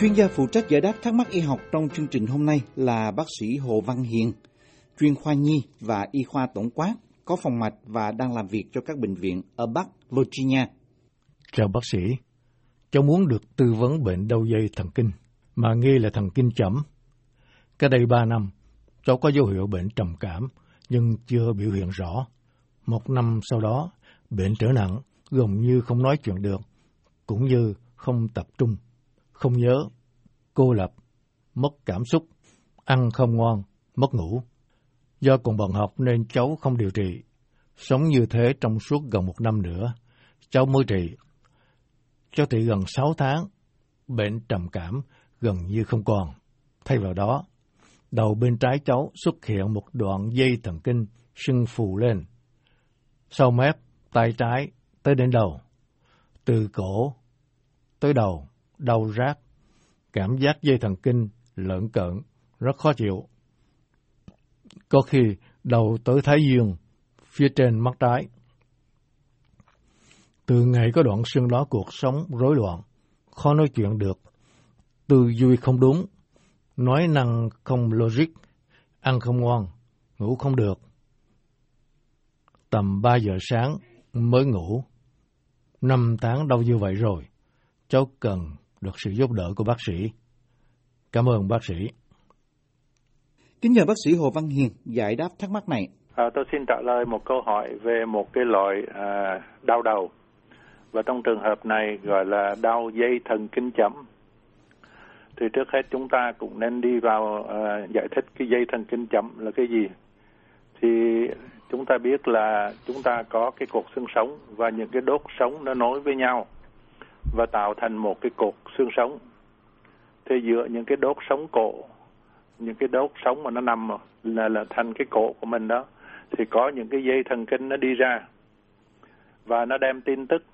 Chuyên gia phụ trách giải đáp thắc mắc y học trong chương trình hôm nay là bác sĩ Hồ Văn Hiền, chuyên khoa nhi và y khoa tổng quát, có phòng mạch và đang làm việc cho các bệnh viện ở Bắc Virginia. Chào bác sĩ, cháu muốn được tư vấn bệnh đau dây thần kinh, mà nghi là thần kinh chẩm. Cách đây ba năm, cháu có dấu hiệu bệnh trầm cảm, nhưng chưa biểu hiện rõ. Một năm sau đó, bệnh trở nặng, gần như không nói chuyện được, cũng như không tập trung, không nhớ, cô lập, mất cảm xúc, ăn không ngon, mất ngủ. Do còn bận học nên cháu không điều trị. Sống như thế trong suốt gần một năm nữa, cháu mới trị. Cháu trị gần sáu tháng, bệnh trầm cảm gần như không còn. Thay vào đó, đầu bên trái cháu xuất hiện một đoạn dây thần kinh sưng phù lên. Sau mép, tay trái tới đến đầu. Từ cổ tới đầu, đau rát, cảm giác dây thần kinh lợn cợn, rất khó chịu. Có khi đầu tới thái dương, phía trên mắt trái. Từ ngày có đoạn xương đó cuộc sống rối loạn, khó nói chuyện được, tư duy không đúng, nói năng không logic, ăn không ngon, ngủ không được. Tầm 3 giờ sáng mới ngủ. Năm tháng đau như vậy rồi, cháu cần được sự giúp đỡ của bác sĩ. Cảm ơn bác sĩ. Kính nhờ bác sĩ Hồ Văn Hiền giải đáp thắc mắc này. À, tôi xin trả lời một câu hỏi về một cái loại à, đau đầu. Và trong trường hợp này gọi là đau dây thần kinh chậm. Thì trước hết chúng ta cũng nên đi vào à, giải thích cái dây thần kinh chậm là cái gì. Thì chúng ta biết là chúng ta có cái cột xương sống và những cái đốt sống nó nối với nhau và tạo thành một cái cột xương sống. Thế giữa những cái đốt sống cổ, những cái đốt sống mà nó nằm là là thành cái cổ của mình đó, thì có những cái dây thần kinh nó đi ra. Và nó đem tin tức,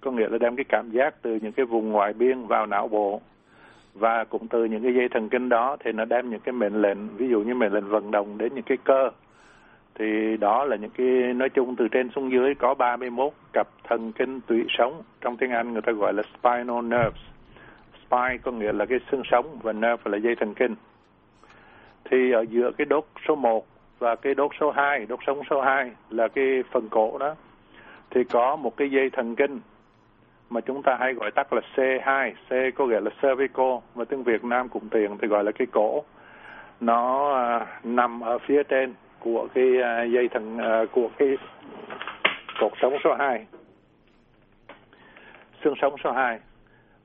có nghĩa là đem cái cảm giác từ những cái vùng ngoại biên vào não bộ. Và cũng từ những cái dây thần kinh đó thì nó đem những cái mệnh lệnh, ví dụ như mệnh lệnh vận động đến những cái cơ thì đó là những cái nói chung từ trên xuống dưới có 31 cặp thần kinh tủy sống. Trong tiếng Anh người ta gọi là spinal nerves. Spine có nghĩa là cái xương sống và nerve là dây thần kinh. Thì ở giữa cái đốt số 1 và cái đốt số 2 đốt sống số 2 là cái phần cổ đó thì có một cái dây thần kinh mà chúng ta hay gọi tắt là C2 C có nghĩa là cervical và tiếng Việt Nam cũng tiền thì gọi là cái cổ. Nó à, nằm ở phía trên của cái à, dây thần à, của cái cột sống số 2 xương sống số 2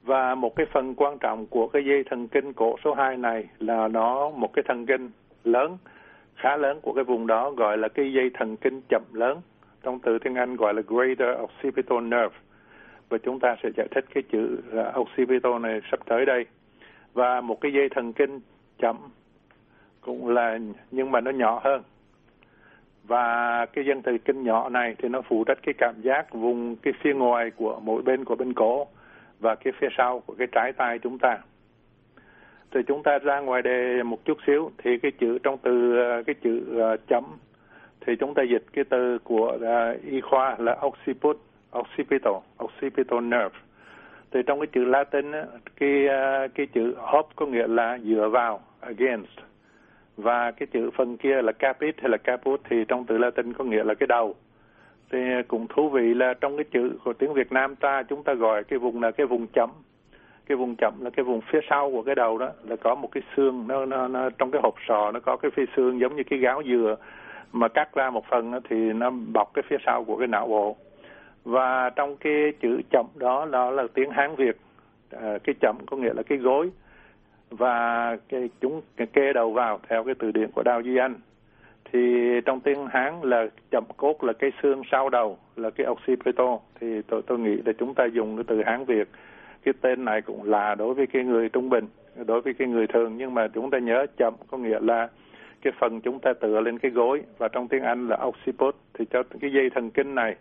và một cái phần quan trọng của cái dây thần kinh cổ số 2 này là nó, một cái thần kinh lớn, khá lớn của cái vùng đó, gọi là cái dây thần kinh chậm lớn. Trong từ tiếng Anh gọi là greater occipital nerve. Và chúng ta sẽ giải thích cái chữ à, occipital này sắp tới đây. Và một cái dây thần kinh chậm cũng là, nhưng mà nó nhỏ hơn và cái dây thần kinh nhỏ này thì nó phụ trách cái cảm giác vùng cái phía ngoài của mỗi bên của bên cổ và cái phía sau của cái trái tay chúng ta. Thì chúng ta ra ngoài đề một chút xíu thì cái chữ trong từ cái chữ uh, chấm thì chúng ta dịch cái từ của uh, y khoa là occiput occipital occipital nerve. Thì trong cái chữ Latin cái uh, cái chữ hop có nghĩa là dựa vào against và cái chữ phần kia là capit hay là caput thì trong từ Latin có nghĩa là cái đầu. Thì cũng thú vị là trong cái chữ của tiếng Việt Nam ta chúng ta gọi cái vùng là cái vùng chấm. Cái vùng chậm là cái vùng phía sau của cái đầu đó là có một cái xương nó, nó, nó trong cái hộp sọ nó có cái phi xương giống như cái gáo dừa mà cắt ra một phần thì nó bọc cái phía sau của cái não bộ. Và trong cái chữ chậm đó nó là tiếng Hán Việt. À, cái chậm có nghĩa là cái gối và cái chúng cái kê đầu vào theo cái từ điển của Đào Duy Anh. Thì trong tiếng Hán là chậm cốt là cái xương sau đầu là cái occipital thì tôi tôi nghĩ là chúng ta dùng cái từ Hán Việt. Cái tên này cũng là đối với cái người trung bình, đối với cái người thường. Nhưng mà chúng ta nhớ chậm có nghĩa là cái phần chúng ta tựa lên cái gối. Và trong tiếng Anh là occiput thì cho cái dây thần kinh này,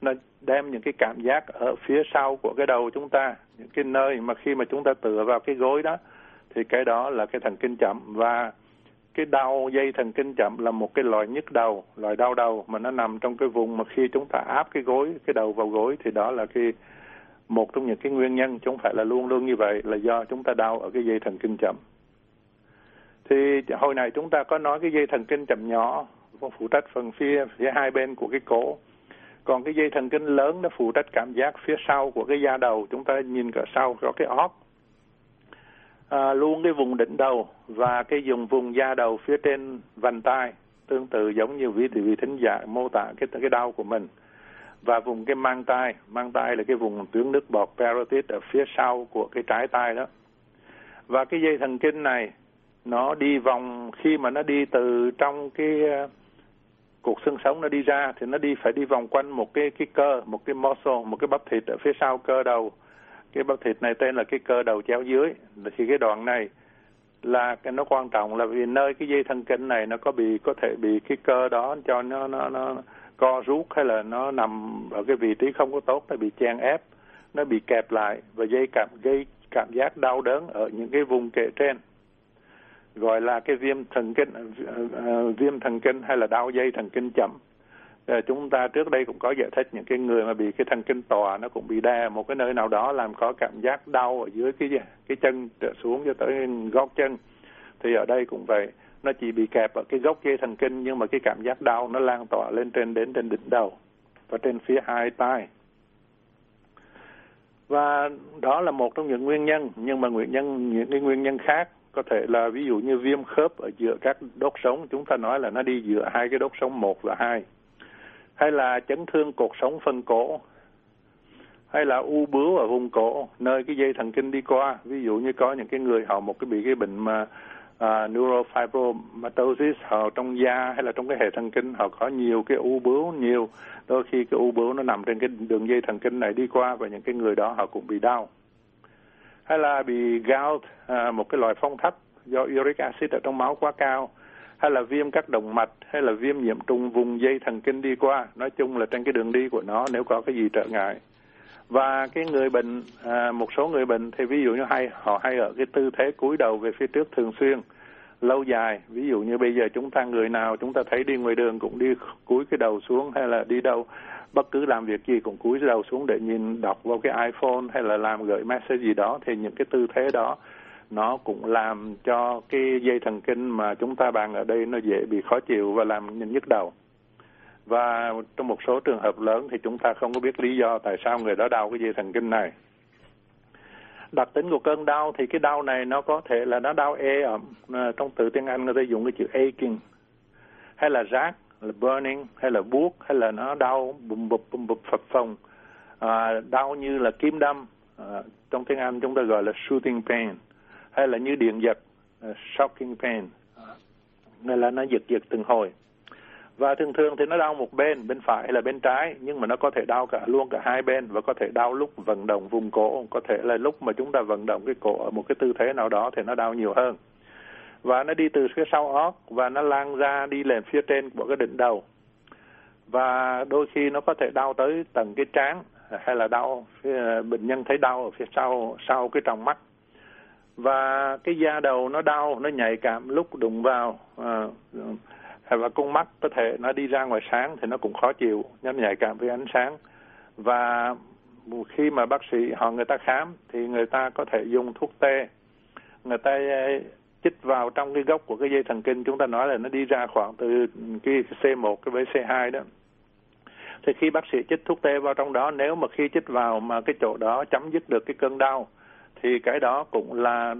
nó đem những cái cảm giác ở phía sau của cái đầu chúng ta. Những cái nơi mà khi mà chúng ta tựa vào cái gối đó thì cái đó là cái thần kinh chậm. Và cái đau dây thần kinh chậm là một cái loại nhức đầu, loại đau đầu mà nó nằm trong cái vùng mà khi chúng ta áp cái gối, cái đầu vào gối thì đó là cái một trong những cái nguyên nhân chứ không phải là luôn luôn như vậy là do chúng ta đau ở cái dây thần kinh chậm. Thì hồi này chúng ta có nói cái dây thần kinh chậm nhỏ phụ trách phần phía phía hai bên của cái cổ. Còn cái dây thần kinh lớn nó phụ trách cảm giác phía sau của cái da đầu. Chúng ta nhìn cả sau có cái óc à, luôn cái vùng đỉnh đầu và cái dùng vùng da đầu phía trên vành tai tương tự giống như vị vị thính giả mô tả cái cái đau của mình. Và vùng cái mang tai mang tai là cái vùng tuyến nước bọt parotid ở phía sau của cái trái tai đó. Và cái dây thần kinh này nó đi vòng khi mà nó đi từ trong cái uh, cuộc xương sống nó đi ra thì nó đi phải đi vòng quanh một cái cái cơ một cái muscle một cái bắp thịt ở phía sau cơ đầu cái bắp thịt này tên là cái cơ đầu chéo dưới. Thì cái đoạn này là cái nó quan trọng là vì nơi cái dây thần kinh này nó có bị có thể bị cái cơ đó cho nó nó nó co rút hay là nó nằm ở cái vị trí không có tốt, nó bị chèn ép, nó bị kẹp lại và dây cảm gây cảm giác đau đớn ở những cái vùng kệ trên. Gọi là cái viêm thần kinh ờ, ờ, viêm thần kinh hay là đau dây thần kinh chậm. Ờ, chúng ta trước đây cũng có giải thích những cái người mà bị cái thần kinh tòa nó cũng bị đè một cái nơi nào đó làm có cảm giác đau ở dưới cái cái chân trở xuống cho tới gót chân. Thì ở đây cũng vậy, nó chỉ bị kẹp ở cái gốc dây thần kinh nhưng mà cái cảm giác đau nó lan tỏa lên trên đến trên đỉnh đầu và trên phía hai tai. Và đó là một trong những nguyên nhân, nhưng mà nguyên nhân, những cái nguyên nhân khác có thể là ví dụ như viêm khớp ở giữa các đốt sống, chúng ta nói là nó đi giữa hai cái đốt sống một và hai hay là chấn thương cột sống phân cổ? Hay là u bướu ở vùng cổ nơi cái dây thần kinh đi qua? Ví dụ như có những cái người họ một cái bị cái bệnh mà uh, neurofibromatosis họ trong da hay là trong cái hệ thần kinh họ có nhiều cái u bướu nhiều. Đôi khi cái u bướu nó nằm trên cái đường dây thần kinh này đi qua và những cái người đó họ cũng bị đau. Hay là bị gout à, một cái loại phong thấp do uric acid ở trong máu quá cao hay là viêm các động mạch hay là viêm nhiễm trùng vùng dây thần kinh đi qua. Nói chung là trên cái đường đi của nó nếu có cái gì trở ngại. Và cái người bệnh à, một số người bệnh thì ví dụ như hay họ hay ở cái tư thế cúi đầu về phía trước thường xuyên lâu dài. Ví dụ như bây giờ chúng ta người nào chúng ta thấy đi ngoài đường cũng đi cúi cái đầu xuống hay là đi đâu. Bất cứ làm việc gì cũng cúi đầu xuống để nhìn đọc vào cái iPhone hay là làm gửi message gì đó. Thì những cái tư thế đó nó cũng làm cho cái dây thần kinh mà chúng ta bàn ở đây nó dễ bị khó chịu và làm nhức đầu. Và trong một số trường hợp lớn thì chúng ta không có biết lý do tại sao người đó đau cái dây thần kinh này. Đặc tính của cơn đau thì cái đau này nó có thể là nó đau ê ẩm à, trong từ tiếng Anh người ta dùng cái chữ aching hay là rát là burning hay là buốt hay là nó đau bùm bụp bùm bụp phập phồng. À, đau như là kim đâm à, trong tiếng Anh chúng ta gọi là shooting pain hay là như điện giật uh, shocking pain. Nghĩa là nó giật giật từng hồi. Và thường thường thì nó đau một bên bên phải hay là bên trái nhưng mà nó có thể đau cả luôn cả hai bên và có thể đau lúc vận động vùng cổ. Có thể là lúc mà chúng ta vận động cái cổ ở một cái tư thế nào đó thì nó đau nhiều hơn. Và nó đi từ phía sau óc và nó lan ra đi lên phía trên của cái đỉnh đầu. Và đôi khi nó có thể đau tới tầng cái trán hay là đau ờ, bệnh nhân thấy đau ở phía sau sau cái tròng mắt và cái da đầu nó đau nó nhạy cảm lúc đụng vào à, à, và con mắt có thể nó đi ra ngoài sáng thì nó cũng khó chịu nó nhạy cảm với ánh sáng. Và khi mà bác sĩ họ người ta khám thì người ta có thể dùng thuốc tê người ta à, chích vào trong cái gốc của cái dây thần kinh chúng ta nói là nó đi ra khoảng từ cái C1 cái với C2 đó. Thì khi bác sĩ chích thuốc tê vào trong đó nếu mà khi chích vào mà cái chỗ đó chấm dứt được cái cơn đau thì cái đó cũng là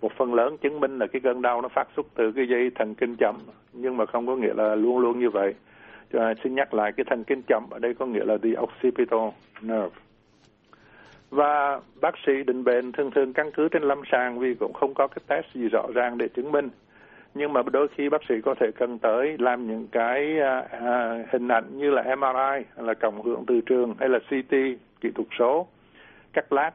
một phần lớn chứng minh là cái cơn đau nó phát xuất từ cái dây thần kinh chậm. Nhưng mà không có nghĩa là luôn luôn như vậy. À, xin nhắc lại cái thần kinh chậm ở đây có nghĩa là the occipital nerve. Và bác sĩ định bệnh thường thường căn cứ trên lâm sàng vì cũng không có cái test gì rõ ràng để chứng minh. Nhưng mà đôi khi bác sĩ có thể cần tới làm những cái à, à, hình ảnh như là MRI là cộng hưởng từ trường hay là CT kỹ thuật số cắt lát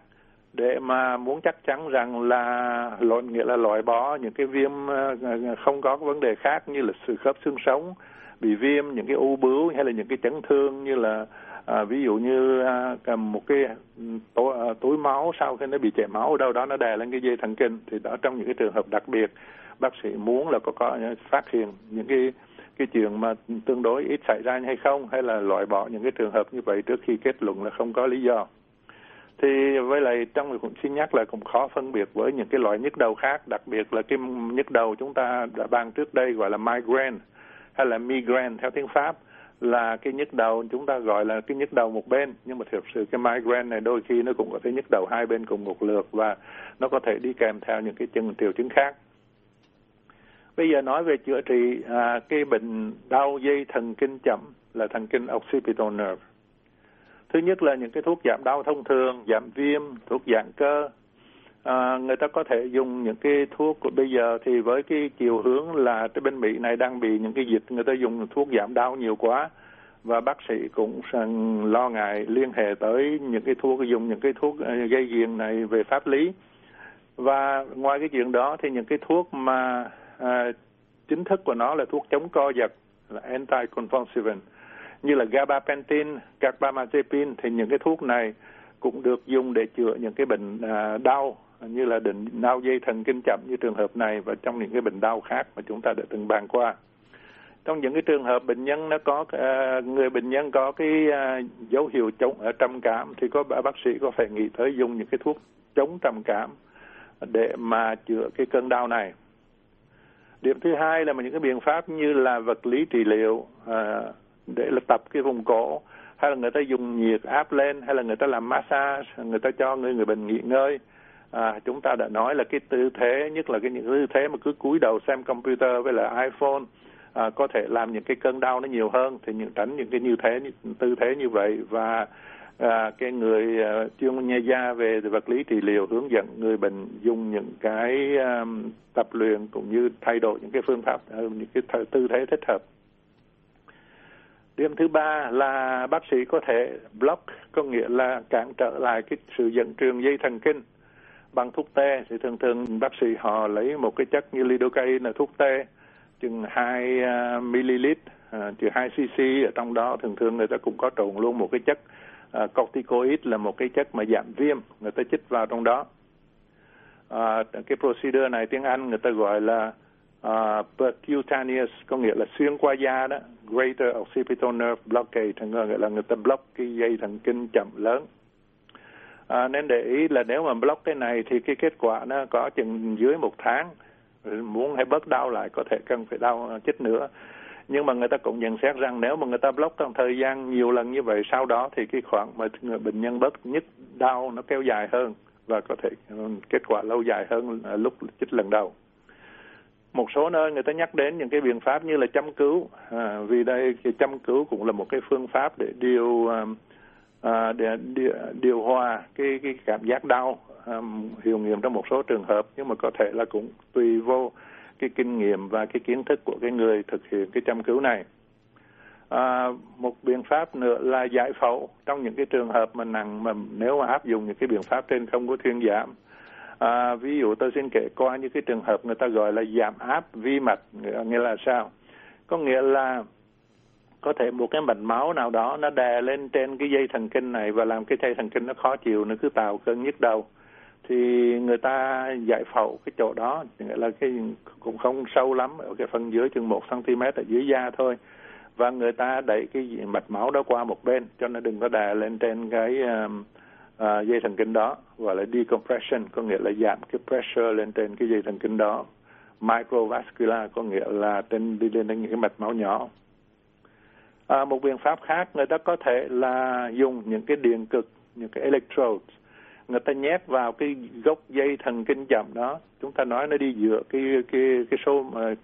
để mà muốn chắc chắn rằng là loại nghĩa là loại bỏ những cái viêm ờ, ờ, không có vấn đề khác như là sự khớp xương sống bị viêm những cái u bướu hay là những cái chấn thương như là à, ví dụ như à, cầm một cái ừ, túi, à, ờ, túi máu sau khi nó bị chảy máu ở đâu đó nó đè lên cái dây thần kinh thì đó trong những cái trường hợp đặc biệt bác sĩ muốn là có có phát hiện những cái cái chuyện mà tương đối ít xảy ra hay không hay là loại bỏ những cái trường hợp như vậy trước khi kết luận là không có lý do thì với lại trong cũng xin nhắc là cũng khó phân biệt với những cái loại nhức đầu khác. Đặc biệt là cái nhức đầu chúng ta đã bàn trước đây gọi là migraine hay là migraine theo tiếng pháp là cái nhức đầu chúng ta gọi là cái nhức đầu một bên. Nhưng mà thực sự cái migraine này đôi khi nó cũng có thể nhức đầu hai bên cùng một lượt và nó có thể đi kèm theo những cái chứng triệu chứng khác. Bây giờ nói về chữa trị à, cái bệnh đau dây thần kinh chậm là thần kinh occipital nerve thứ nhất là những cái thuốc giảm đau thông thường giảm viêm thuốc giãn cơ. À, người ta có thể dùng những cái thuốc của bây giờ thì với cái chiều hướng là cái bên Mỹ này đang bị những cái dịch người ta dùng thuốc giảm đau nhiều quá. Và bác sĩ cũng lo ngại liên hệ tới những cái thuốc dùng những cái thuốc à, gây ghiền này về pháp lý. Và ngoài cái chuyện đó thì những cái thuốc mà à, chính thức của nó là thuốc chống co giật là anticonvulsivant như là gabapentin, carbamazepine thì những cái thuốc này cũng được dùng để chữa những cái bệnh à, đau như là bệnh đau dây thần kinh chậm như trường hợp này và trong những cái bệnh đau khác mà chúng ta đã từng bàn qua. Trong những cái trường hợp bệnh nhân nó có à, người bệnh nhân có cái à, dấu hiệu chống ở trầm cảm thì có bác sĩ có phải nghĩ tới dùng những cái thuốc chống trầm cảm để mà chữa cái cơn đau này. Điểm thứ hai là những cái biện pháp như là vật lý trị liệu để là tập cái vùng cổ. Hay là người ta dùng nhiệt áp lên hay là người ta làm massage người ta cho người người bệnh nghỉ ngơi. À, chúng ta đã nói là cái tư thế nhất là cái những tư thế mà cứ cúi đầu xem computer với là iPhone à, có thể làm những cái cơn đau nó nhiều hơn. Thì những tránh những cái như thế tư thế như vậy. Và à, cái người uh, chuyên nhà gia về vật lý trị liệu hướng dẫn người bệnh dùng những cái um, tập luyện cũng như thay đổi những cái phương pháp à, những cái tư thế thích hợp điểm thứ ba là bác sĩ có thể block có nghĩa là cản trở lại cái sự dẫn truyền dây thần kinh. Bằng thuốc tê thì thường thường bác sĩ họ lấy một cái chất như lidocaine là thuốc tê chừng 2 ml chừng 2 cc ở trong đó thường thường người ta cũng có trộn luôn một cái chất à, corticoid là một cái chất mà giảm viêm người ta chích vào trong đó. À, cái procedure này tiếng Anh người ta gọi là uh, percutaneous có nghĩa là xuyên qua da đó greater occipital nerve blockade nghĩa là người ta block cái dây thần kinh chậm lớn. À, nên để ý là nếu mà block cái này thì cái kết quả nó có chừng dưới một tháng. Muốn hay bớt đau lại có thể cần phải đau à, chích nữa. Nhưng mà người ta cũng nhận xét rằng nếu mà người ta block trong thời gian nhiều lần như vậy sau đó thì cái khoảng mà bệnh nhân bớt nhất đau nó kéo dài hơn và có thể ừ, kết quả lâu dài hơn à, lúc chích lần đầu một số nơi người ta nhắc đến những cái biện pháp như là chăm cứu. À, vì đây cái chăm cứu cũng là một cái phương pháp để điều um, à, để điều, điều hòa cái cái cảm giác đau à, hiệu nghiệm trong một số trường hợp. Nhưng mà có thể là cũng tùy vô cái kinh nghiệm và cái kiến thức của cái người thực hiện cái chăm cứu này. À, một biện pháp nữa là giải phẫu. Trong những cái trường hợp mà nặng mà nếu mà áp dụng những cái biện pháp trên không có thuyên giảm À, ví dụ tôi xin kể qua những cái trường hợp người ta gọi là giảm áp vi mạch, nghĩa là sao? Có nghĩa là có thể một cái mạch máu nào đó nó đè lên trên cái dây thần kinh này và làm cái dây thần kinh nó khó chịu, nó cứ tạo cơn nhức đầu. Thì người ta giải phẫu cái chỗ đó, nghĩa là cái cũng không sâu lắm, ở cái phần dưới chừng một cm ở dưới da thôi. Và người ta đẩy cái mạch máu đó qua một bên cho nó đừng có đè lên trên cái uh, à, dây thần kinh đó gọi là decompression có nghĩa là giảm cái pressure lên trên cái dây thần kinh đó. Microvascular có nghĩa là trên đi lên những cái mạch máu nhỏ. À, một biện pháp khác người ta có thể là dùng những cái điện cực những cái electrodes. Người ta nhét vào cái gốc dây thần kinh chậm đó. Chúng ta nói nó đi giữa cái cái cái số uh,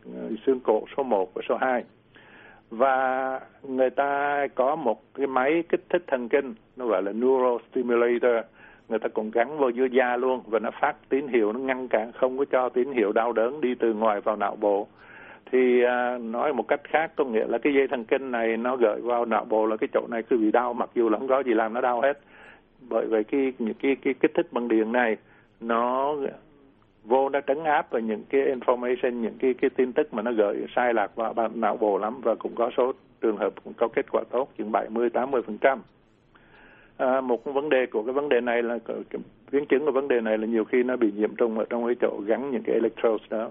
xương cổ số 1 và số 2 và người ta có một cái máy kích thích thần kinh nó gọi là neurostimulator. Người ta cũng gắn vào dưới da luôn và nó phát tín hiệu nó ngăn cản không có cho tín hiệu đau đớn đi từ ngoài vào não bộ. Thì à, nói một cách khác có nghĩa là cái dây thần kinh này nó gửi vào não bộ là cái chỗ này cứ bị đau mặc dù là không có gì làm nó đau hết. Bởi vậy cái những cái cái kích thích bằng điện này nó vô nó trấn áp vào những cái information những cái cái tin tức mà nó gửi sai lạc vào não bộ lắm và cũng có số trường hợp cũng có kết quả tốt chừng 70 80 phần trăm. À, một vấn đề của cái vấn đề này là biến chứng của vấn đề này là nhiều khi nó bị nhiễm trùng ở trong cái chỗ gắn những cái electrodes đó.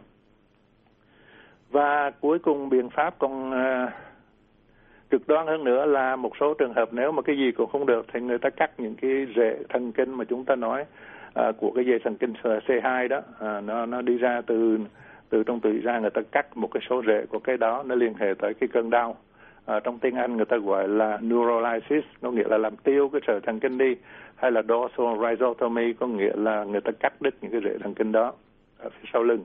Và cuối cùng biện pháp còn à, cực đoan hơn nữa là một số trường hợp nếu mà cái gì cũng không được thì người ta cắt những cái rễ thần kinh mà chúng ta nói à, của cái dây thần kinh C2 đó à, nó nó đi ra từ từ trong tủy ra người ta cắt một cái số rễ của cái đó nó liên hệ tới cái cơn đau. À, trong tiếng Anh người ta gọi là neurolysis có nghĩa là làm tiêu cái sợi thần kinh đi hay là dorsal rhizotomy có nghĩa là người ta cắt đứt những cái rễ thần kinh đó ở phía sau lưng.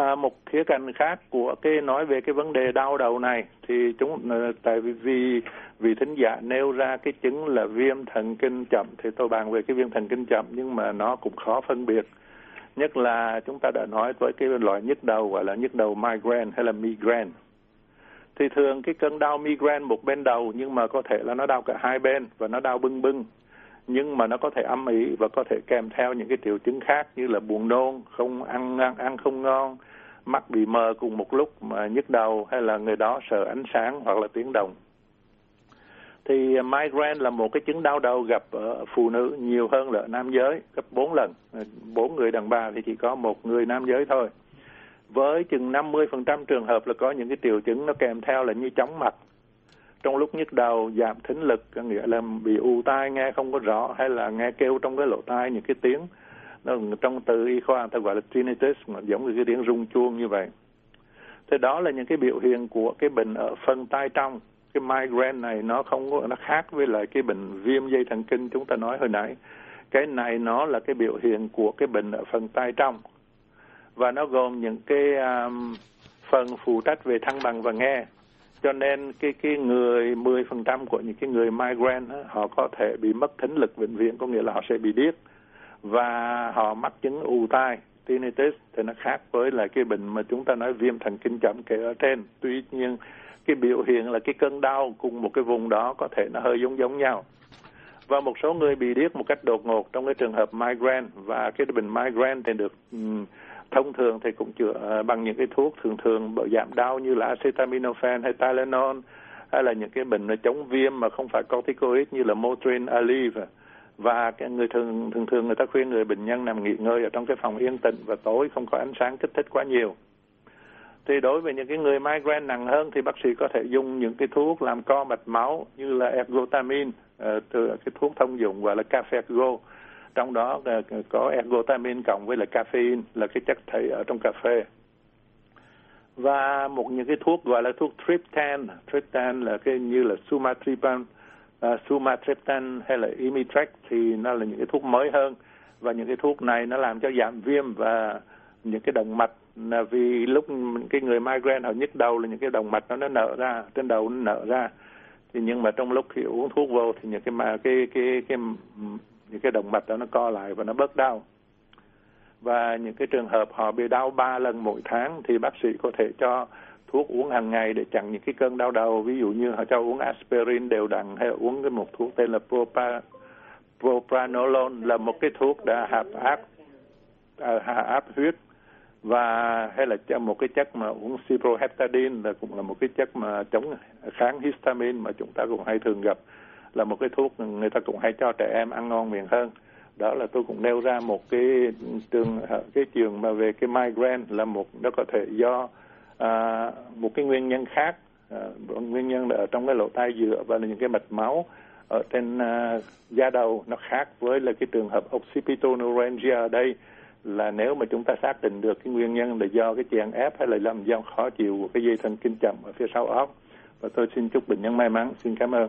À, một khía cạnh khác của cái nói về cái vấn đề đau đầu này thì chúng ờ, tại vì vì vì thính giả nêu ra cái chứng là viêm thần kinh chậm thì tôi bàn về cái viêm thần kinh chậm nhưng mà nó cũng khó phân biệt. Nhất là chúng ta đã nói với cái loại nhức đầu gọi là nhức đầu migraine hay là migraine. Thì thường cái cơn đau migraine một bên đầu nhưng mà có thể là nó đau cả hai bên và nó đau bưng bưng nhưng mà nó có thể âm ỉ và có thể kèm theo những cái triệu chứng khác như là buồn nôn không ăn ăn, ăn không ngon mắt bị mờ cùng một lúc mà nhức đầu hay là người đó sợ ánh sáng hoặc là tiếng động. Thì migraine là một cái chứng đau đầu gặp ở phụ nữ nhiều hơn là nam giới gấp bốn lần. Bốn người đàn bà thì chỉ có một người nam giới thôi. Với chừng 50% trường hợp là có những cái triệu chứng nó kèm theo là như chóng mặt trong lúc nhức đầu giảm thính lực có nghĩa là bị u tai nghe không có rõ hay là nghe kêu trong cái lỗ tai những cái tiếng. Nó trong từ y khoa ta gọi là tinnitus mà giống như cái tiếng rung chuông như vậy. Thế đó là những cái biểu hiện của cái bệnh ở phân tai trong. Cái migraine này nó không có nó khác với lại cái bệnh viêm dây thần kinh chúng ta nói hồi nãy. Cái này nó là cái biểu hiện của cái bệnh ở phần tai trong. Và nó gồm những cái um, phần phụ trách về thăng bằng và nghe cho nên cái cái người 10% của những cái người migraine họ có thể bị mất thính lực vĩnh viễn có nghĩa là họ sẽ bị điếc. Và họ mắc chứng ù tai tinnitus thì nó khác với là cái bệnh mà chúng ta nói viêm thần kinh chậm kể ở trên. Tuy nhiên cái biểu hiện là cái cơn đau cùng một cái vùng đó có thể nó hơi giống giống nhau. Và một số người bị điếc một cách đột ngột trong cái trường hợp migraine và cái bệnh migraine thì được um, thông thường thì cũng chữa ờ, bằng những cái thuốc thường thường bảo giảm đau như là acetaminophen hay Tylenol hay là những cái bệnh chống viêm mà không phải corticoid như là Motrin, Aleve. Và cái người thường thường thường người ta khuyên người bệnh nhân nằm nghỉ ngơi ở trong cái phòng yên tĩnh và tối không có ánh sáng kích thích quá nhiều. Thì đối với những cái người migraine nặng hơn thì bác sĩ có thể dùng những cái thuốc làm co mạch máu như là ergotamine uh, ờ, từ cái thuốc thông dụng gọi là cafeergo trong đó ờ, có ergotamine cộng với là caffeine là cái chất thấy ở trong cà phê. Và một những cái thuốc gọi là thuốc triptan triptan là cái như là sumatriptan uh, sumatriptan hay là imitrex thì nó là những cái thuốc mới hơn. Và những cái thuốc này nó làm cho giảm viêm và những cái động mạch là vì lúc cái người migraine họ nhức đầu là những cái động mạch nó nó nở ra trên đầu nó nở ra. Thì nhưng mà trong lúc khi uống thuốc vô thì những cái mà cái cái cái những cái động mạch đó nó co lại và nó bớt đau. Và những cái trường hợp họ bị đau ba lần mỗi tháng thì bác sĩ có thể cho thuốc uống hàng ngày để chặn những cái cơn đau đầu. Ví dụ như họ cho uống aspirin đều đặn hay uống cái một thuốc tên là propa, propranolol là một cái thuốc đã hạ áp à, hạ áp huyết và hay là một cái chất mà uống ciproheptadine là cũng là một cái chất mà chống kháng histamine mà chúng ta cũng hay thường gặp là một cái thuốc người ta cũng hay cho trẻ em ăn ngon miệng hơn. Đó là tôi cũng nêu ra một cái trường ờ, cái trường mà về cái migraine là một nó có thể do à, một cái nguyên nhân khác à, nguyên nhân là ở trong cái lỗ tai dựa và là những cái mạch máu ở trên à, da đầu. Nó khác với là cái trường hợp occipitonurangia ở đây là nếu mà chúng ta xác định được cái nguyên nhân là do cái chèn ép hay là làm do khó chịu của cái dây thần kinh chậm ở phía sau óc. Và tôi xin chúc bệnh nhân may mắn. Xin cảm ơn.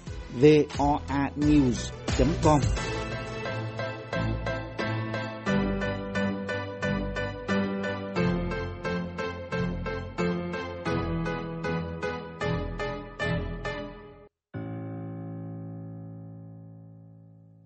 voanews.com